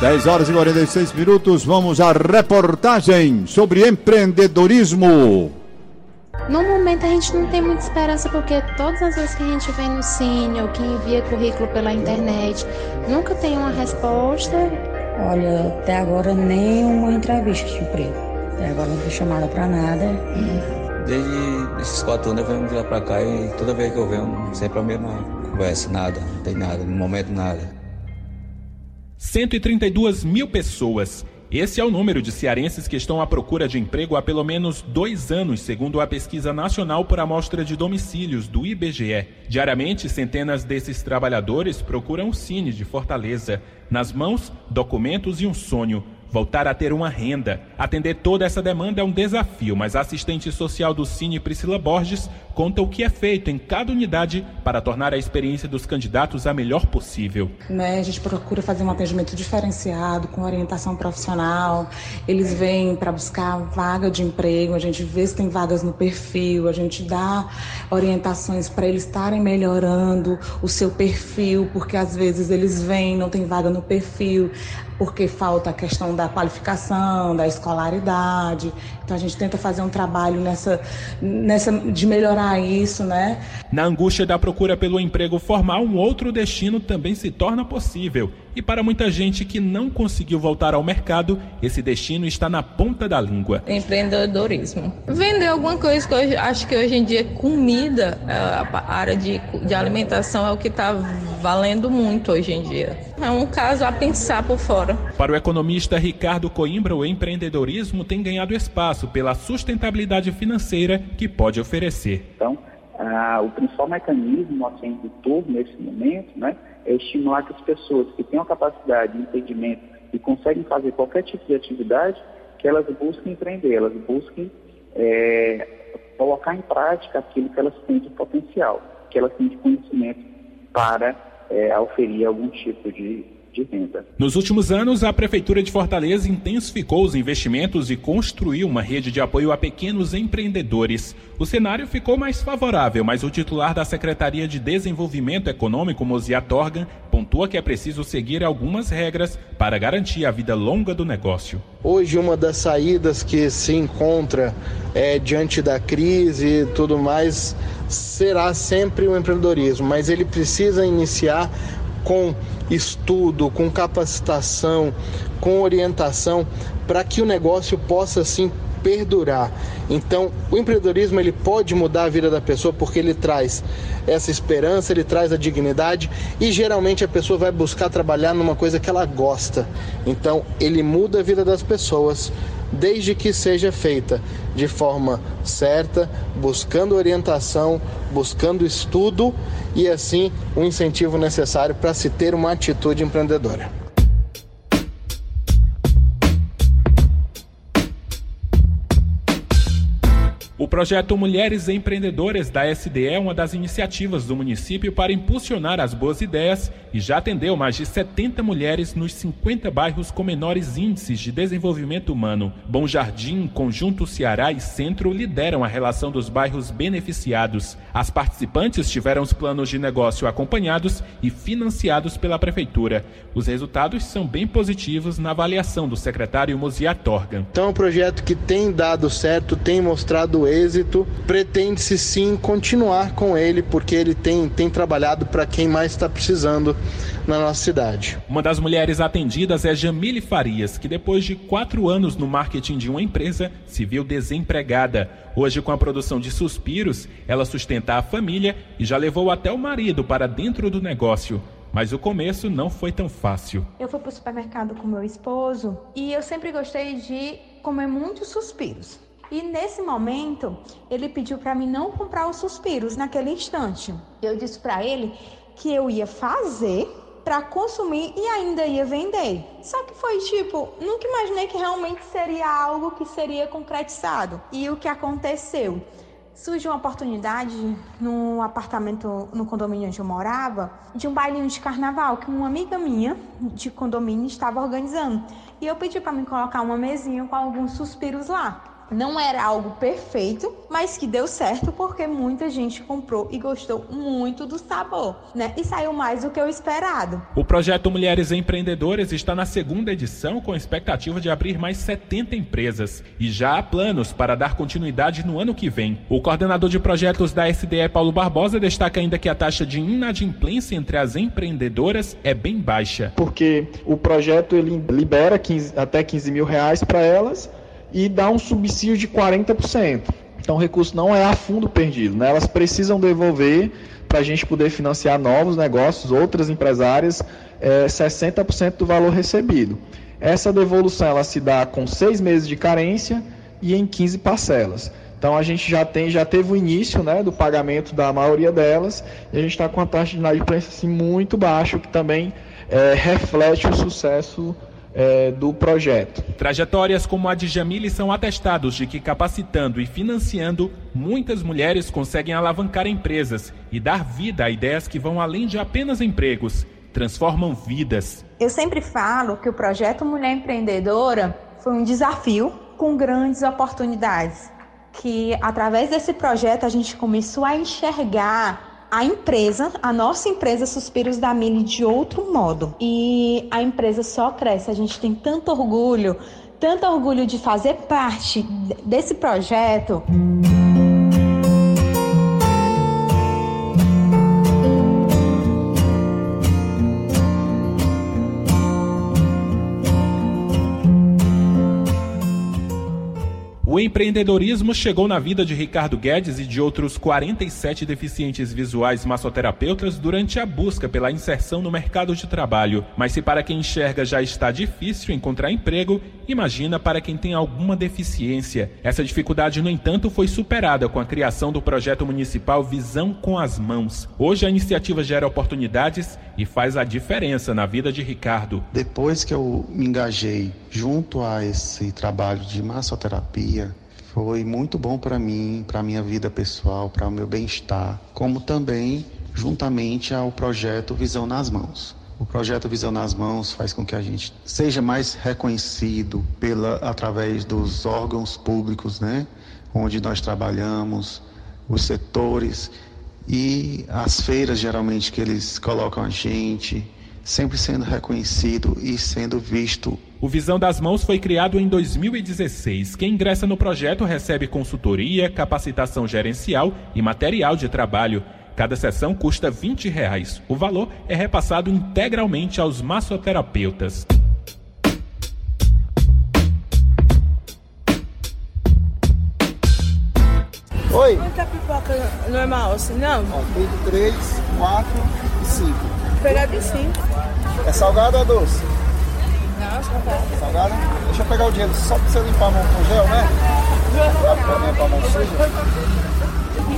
10 horas e 46 minutos, vamos à reportagem sobre empreendedorismo. No momento a gente não tem muita esperança porque todas as vezes que a gente vem no Cine ou que envia currículo pela internet, nunca tem uma resposta. Olha, até agora nenhuma entrevista de emprego. Até agora não fui chamada para nada. Desde esses quatro anos eu venho de lá para cá e toda vez que eu venho, sempre a mesma conversa, nada, não tem nada, no momento nada. 132 mil pessoas esse é o número de cearenses que estão à procura de emprego há pelo menos dois anos, segundo a Pesquisa Nacional por Amostra de Domicílios, do IBGE. Diariamente, centenas desses trabalhadores procuram o Cine de Fortaleza. Nas mãos, documentos e um sonho Voltar a ter uma renda. Atender toda essa demanda é um desafio, mas a assistente social do Cine Priscila Borges conta o que é feito em cada unidade para tornar a experiência dos candidatos a melhor possível. Né, a gente procura fazer um atendimento diferenciado, com orientação profissional. Eles vêm para buscar vaga de emprego, a gente vê se tem vagas no perfil, a gente dá orientações para eles estarem melhorando o seu perfil, porque às vezes eles vêm, não tem vaga no perfil porque falta a questão da qualificação, da escolaridade. Então a gente tenta fazer um trabalho nessa, nessa de melhorar isso, né? Na angústia da procura pelo emprego formal, um outro destino também se torna possível. E para muita gente que não conseguiu voltar ao mercado, esse destino está na ponta da língua. Empreendedorismo. Vender alguma coisa que eu acho que hoje em dia comida, é, a área de, de alimentação é o que está valendo muito hoje em dia. É um caso a pensar por fora. Para o economista Ricardo Coimbra, o empreendedorismo tem ganhado espaço pela sustentabilidade financeira que pode oferecer. Então, ah, o principal mecanismo assim, do turno nesse momento né, é estimular que as pessoas que têm a capacidade de entendimento e conseguem fazer qualquer tipo de atividade, que elas busquem empreender, elas busquem é, colocar em prática aquilo que elas têm de potencial, que elas têm de conhecimento para é, algum tipo de de renda. Nos últimos anos, a Prefeitura de Fortaleza intensificou os investimentos e construiu uma rede de apoio a pequenos empreendedores. O cenário ficou mais favorável, mas o titular da Secretaria de Desenvolvimento Econômico, Mozia Torgan, pontua que é preciso seguir algumas regras para garantir a vida longa do negócio. Hoje, uma das saídas que se encontra é, diante da crise e tudo mais será sempre o empreendedorismo, mas ele precisa iniciar com estudo, com capacitação, com orientação, para que o negócio possa sim perdurar. Então, o empreendedorismo ele pode mudar a vida da pessoa porque ele traz essa esperança, ele traz a dignidade e geralmente a pessoa vai buscar trabalhar numa coisa que ela gosta. Então, ele muda a vida das pessoas desde que seja feita de forma certa, buscando orientação, buscando estudo e assim o incentivo necessário para se ter uma atitude empreendedora. Projeto Mulheres Empreendedoras da SDE é uma das iniciativas do município para impulsionar as boas ideias e já atendeu mais de 70 mulheres nos 50 bairros com menores índices de desenvolvimento humano. Bom Jardim, Conjunto Ceará e Centro lideram a relação dos bairros beneficiados. As participantes tiveram os planos de negócio acompanhados e financiados pela Prefeitura. Os resultados são bem positivos na avaliação do secretário Mosiar. Então, é um projeto que tem dado certo, tem mostrado êxito, pretende-se sim continuar com ele, porque ele tem, tem trabalhado para quem mais está precisando na nossa cidade. Uma das mulheres atendidas é Jamile Farias, que depois de quatro anos no marketing de uma empresa, se viu desempregada. Hoje, com a produção de suspiros, ela sustenta a família e já levou até o marido para dentro do negócio. Mas o começo não foi tão fácil. Eu fui para o supermercado com meu esposo e eu sempre gostei de comer muitos suspiros. E nesse momento, ele pediu para mim não comprar os suspiros naquele instante. Eu disse para ele que eu ia fazer para consumir e ainda ia vender. Só que foi tipo, nunca imaginei que realmente seria algo que seria concretizado. E o que aconteceu? Surgiu uma oportunidade no apartamento, no condomínio onde eu morava, de um bailinho de carnaval que uma amiga minha de condomínio estava organizando. E eu pedi para me colocar uma mesinha com alguns suspiros lá. Não era algo perfeito, mas que deu certo porque muita gente comprou e gostou muito do sabor, né? E saiu mais do que o esperado. O projeto Mulheres Empreendedoras está na segunda edição com expectativa de abrir mais 70 empresas e já há planos para dar continuidade no ano que vem. O coordenador de projetos da SDE, Paulo Barbosa, destaca ainda que a taxa de inadimplência entre as empreendedoras é bem baixa. Porque o projeto ele libera 15, até 15 mil reais para elas e dá um subsídio de 40%. Então o recurso não é a fundo perdido, né? elas precisam devolver para a gente poder financiar novos negócios, outras empresárias, é, 60% do valor recebido. Essa devolução ela se dá com seis meses de carência e em 15 parcelas. Então a gente já tem, já teve o início né, do pagamento da maioria delas e a gente está com a taxa de inadimplência assim, muito baixa, que também é, reflete o sucesso é, do projeto. Trajetórias como a de Jamile são atestados de que capacitando e financiando, muitas mulheres conseguem alavancar empresas e dar vida a ideias que vão além de apenas empregos, transformam vidas. Eu sempre falo que o projeto Mulher Empreendedora foi um desafio com grandes oportunidades. Que através desse projeto a gente começou a enxergar a empresa, a nossa empresa Suspiros da Mili de outro modo. E a empresa só cresce. A gente tem tanto orgulho, tanto orgulho de fazer parte desse projeto. O empreendedorismo chegou na vida de Ricardo Guedes e de outros 47 deficientes visuais massoterapeutas durante a busca pela inserção no mercado de trabalho. Mas se para quem enxerga já está difícil encontrar emprego, imagina para quem tem alguma deficiência. Essa dificuldade, no entanto, foi superada com a criação do projeto municipal Visão com as Mãos. Hoje a iniciativa gera oportunidades e faz a diferença na vida de Ricardo. Depois que eu me engajei junto a esse trabalho de massoterapia, foi muito bom para mim, para minha vida pessoal, para o meu bem-estar, como também juntamente ao projeto Visão nas Mãos. O projeto Visão nas Mãos faz com que a gente seja mais reconhecido pela através dos órgãos públicos, né, onde nós trabalhamos, os setores e as feiras geralmente que eles colocam a gente, sempre sendo reconhecido e sendo visto. O Visão das Mãos foi criado em 2016. Quem ingressa no projeto recebe consultoria, capacitação gerencial e material de trabalho. Cada sessão custa 20 reais. O valor é repassado integralmente aos massoterapeutas. Oi. Quanta pipoca normal assim, não? Ó, 3, 4 e 5. Vou pegar de 5. É salgado ou é doce? Não, salgado. Salgado? Deixa eu pegar o dinheiro só pra você limpar a mão com gel, né? Pra limpar a mão suja.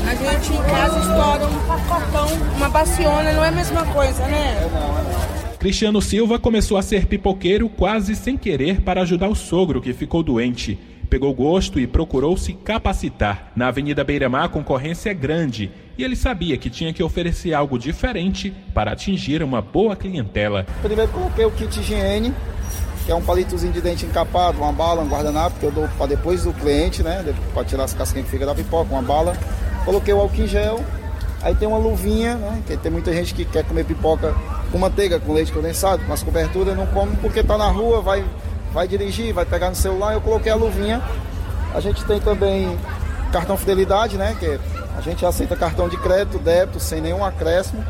A gente em casa estoura um pacotão, uma baciona, não é a mesma coisa, né? É não, é não. Cristiano Silva começou a ser pipoqueiro quase sem querer para ajudar o sogro que ficou doente. Pegou gosto e procurou se capacitar. Na Avenida Beira-Mar a concorrência é grande e ele sabia que tinha que oferecer algo diferente para atingir uma boa clientela. Primeiro coloquei o kit higiene, que é um palitozinho de dente encapado, uma bala, um guardanapo, que eu dou para depois do cliente, né? Para tirar as casquinhas que fica da pipoca, uma bala. Coloquei o álcool em gel, aí tem uma luvinha, né? Que tem muita gente que quer comer pipoca com manteiga, com leite condensado, com as coberturas, não come porque tá na rua, vai vai dirigir, vai pegar no celular, eu coloquei a luvinha. A gente tem também cartão fidelidade, né? Que a gente aceita cartão de crédito, débito, sem nenhum acréscimo.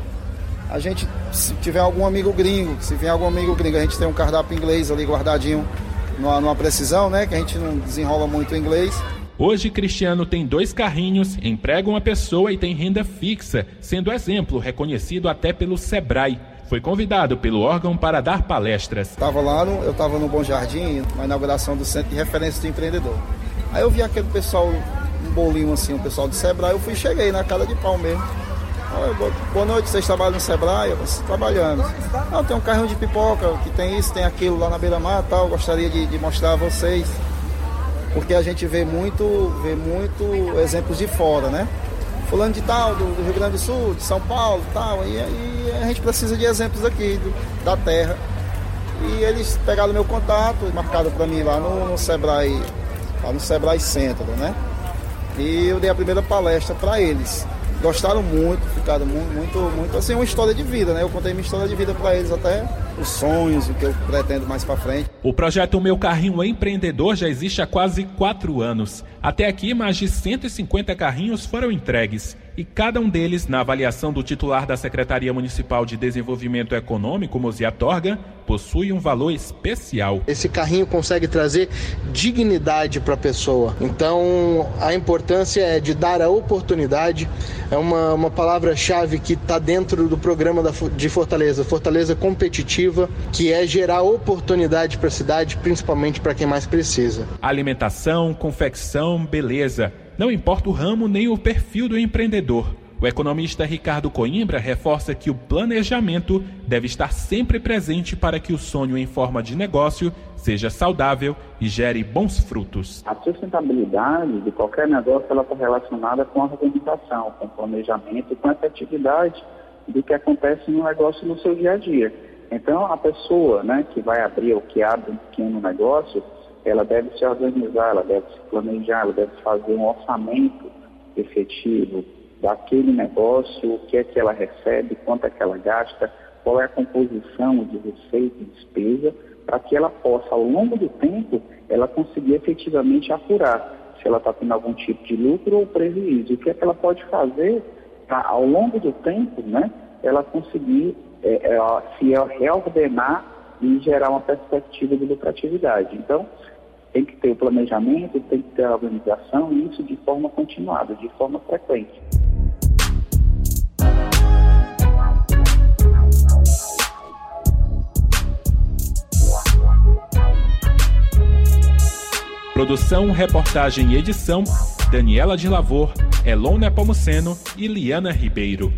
A gente, se tiver algum amigo gringo, se vier algum amigo gringo, a gente tem um cardápio inglês ali guardadinho numa, numa precisão, né? Que a gente não desenrola muito o inglês. Hoje, Cristiano tem dois carrinhos, emprega uma pessoa e tem renda fixa, sendo exemplo reconhecido até pelo Sebrae. Foi convidado pelo órgão para dar palestras. Estava lá, no, eu estava no Bom Jardim, na inauguração do Centro de Referência do Empreendedor. Aí eu vi aquele pessoal, um bolinho assim, o pessoal do Sebrae, eu fui cheguei na cara de pau mesmo. Boa noite, vocês trabalham no Sebrae? Eu trabalhando. Não, tem um carrinho de pipoca, que tem isso, tem aquilo lá na beira-mar tal, gostaria de, de mostrar a vocês. Porque a gente vê muito, vê muito exemplos de fora, né? fulano de tal, do, do, Rio Grande do Sul, de São Paulo tal, e, e a gente precisa de exemplos aqui do, da terra. E eles pegaram meu contato, marcaram para mim lá no, no Sebrae lá no Sebrae Centro, né? E eu dei a primeira palestra para eles. Gostaram muito, ficaram muito, muito, muito, assim, uma história de vida, né? Eu contei minha história de vida para eles até os sonhos, o que eu pretendo mais para frente. O projeto Meu Carrinho Empreendedor já existe há quase quatro anos. Até aqui, mais de 150 carrinhos foram entregues e cada um deles, na avaliação do titular da Secretaria Municipal de Desenvolvimento Econômico, Mozia Torga, possui um valor especial. Esse carrinho consegue trazer dignidade para a pessoa. Então, a importância é de dar a oportunidade. É uma, uma palavra-chave que está dentro do programa da, de Fortaleza, Fortaleza Competitiva, que é gerar oportunidade para a cidade, principalmente para quem mais precisa. Alimentação, confecção, beleza. Não importa o ramo nem o perfil do empreendedor. O economista Ricardo Coimbra reforça que o planejamento deve estar sempre presente para que o sonho em forma de negócio seja saudável e gere bons frutos. A sustentabilidade de qualquer negócio ela está relacionada com a organização, com o planejamento e com a efetividade do que acontece no negócio no seu dia a dia. Então, a pessoa né, que vai abrir ou que abre um pequeno negócio, ela deve se organizar, ela deve se planejar, ela deve fazer um orçamento efetivo daquele negócio, o que é que ela recebe, quanto é que ela gasta, qual é a composição de receita e despesa, para que ela possa, ao longo do tempo, ela conseguir efetivamente apurar se ela está tendo algum tipo de lucro ou prejuízo. O que é que ela pode fazer para, ao longo do tempo, né, ela conseguir é, é, se reordenar e gerar uma perspectiva de lucratividade. Então, tem que ter o planejamento, tem que ter a organização, e isso de forma continuada, de forma frequente. Produção, reportagem e edição: Daniela de Lavor, Elon Nepomuceno e Liana Ribeiro.